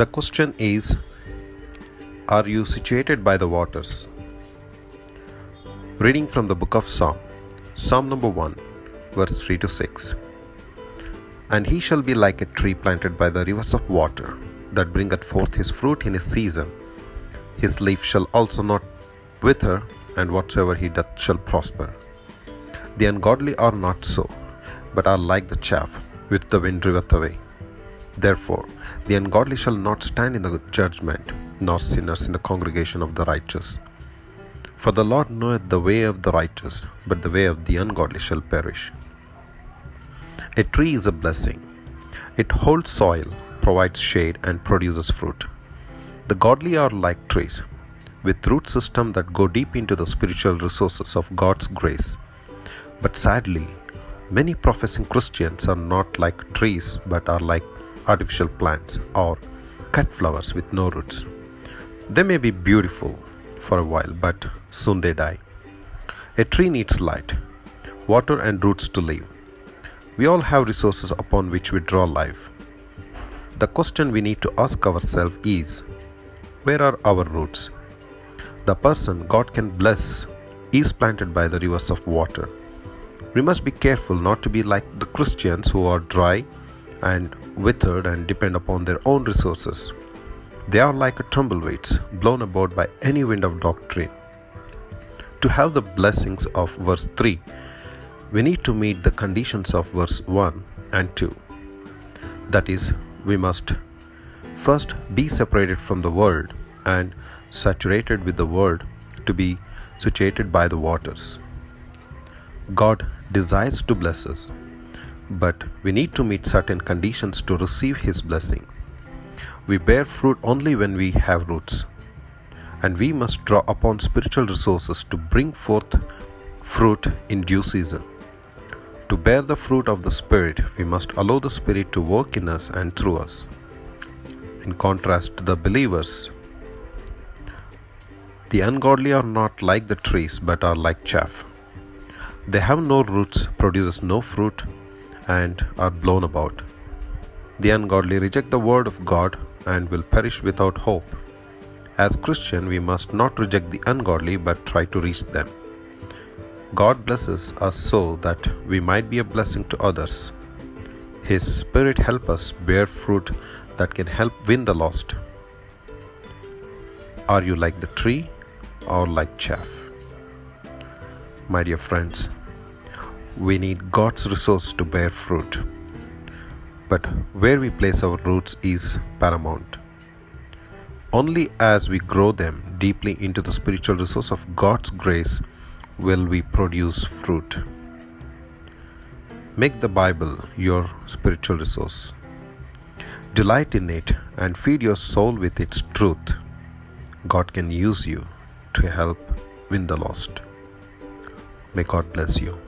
The question is Are you situated by the waters? Reading from the book of Psalm, Psalm number 1, verse 3 to 6. And he shall be like a tree planted by the rivers of water, that bringeth forth his fruit in his season. His leaf shall also not wither, and whatsoever he doth shall prosper. The ungodly are not so, but are like the chaff which the wind driveth away. Therefore, the ungodly shall not stand in the judgment, nor sinners in the congregation of the righteous. For the Lord knoweth the way of the righteous, but the way of the ungodly shall perish. A tree is a blessing. It holds soil, provides shade, and produces fruit. The godly are like trees, with root systems that go deep into the spiritual resources of God's grace. But sadly, many professing Christians are not like trees but are like artificial plants or cut flowers with no roots. They may be beautiful for a while, but soon they die. A tree needs light, water, and roots to live. We all have resources upon which we draw life. The question we need to ask ourselves is where are our roots? The person God can bless is planted by the rivers of water. We must be careful not to be like the Christians who are dry and withered and depend upon their own resources. They are like tumbleweeds blown about by any wind of doctrine. To have the blessings of verse 3, we need to meet the conditions of verse 1 and 2. That is, we must first be separated from the world and saturated with the word to be situated by the waters. God desires to bless us, but we need to meet certain conditions to receive His blessing. We bear fruit only when we have roots, and we must draw upon spiritual resources to bring forth fruit in due season. To bear the fruit of the Spirit, we must allow the Spirit to work in us and through us. In contrast to the believers, the ungodly are not like the trees but are like chaff. They have no roots, produces no fruit, and are blown about. The ungodly reject the word of God and will perish without hope. As Christian, we must not reject the ungodly but try to reach them. God blesses us so that we might be a blessing to others. His Spirit help us bear fruit that can help win the lost. Are you like the tree or like chaff? My dear friends, we need God's resource to bear fruit. But where we place our roots is paramount. Only as we grow them deeply into the spiritual resource of God's grace will we produce fruit. Make the Bible your spiritual resource. Delight in it and feed your soul with its truth. God can use you to help win the lost. May God bless you.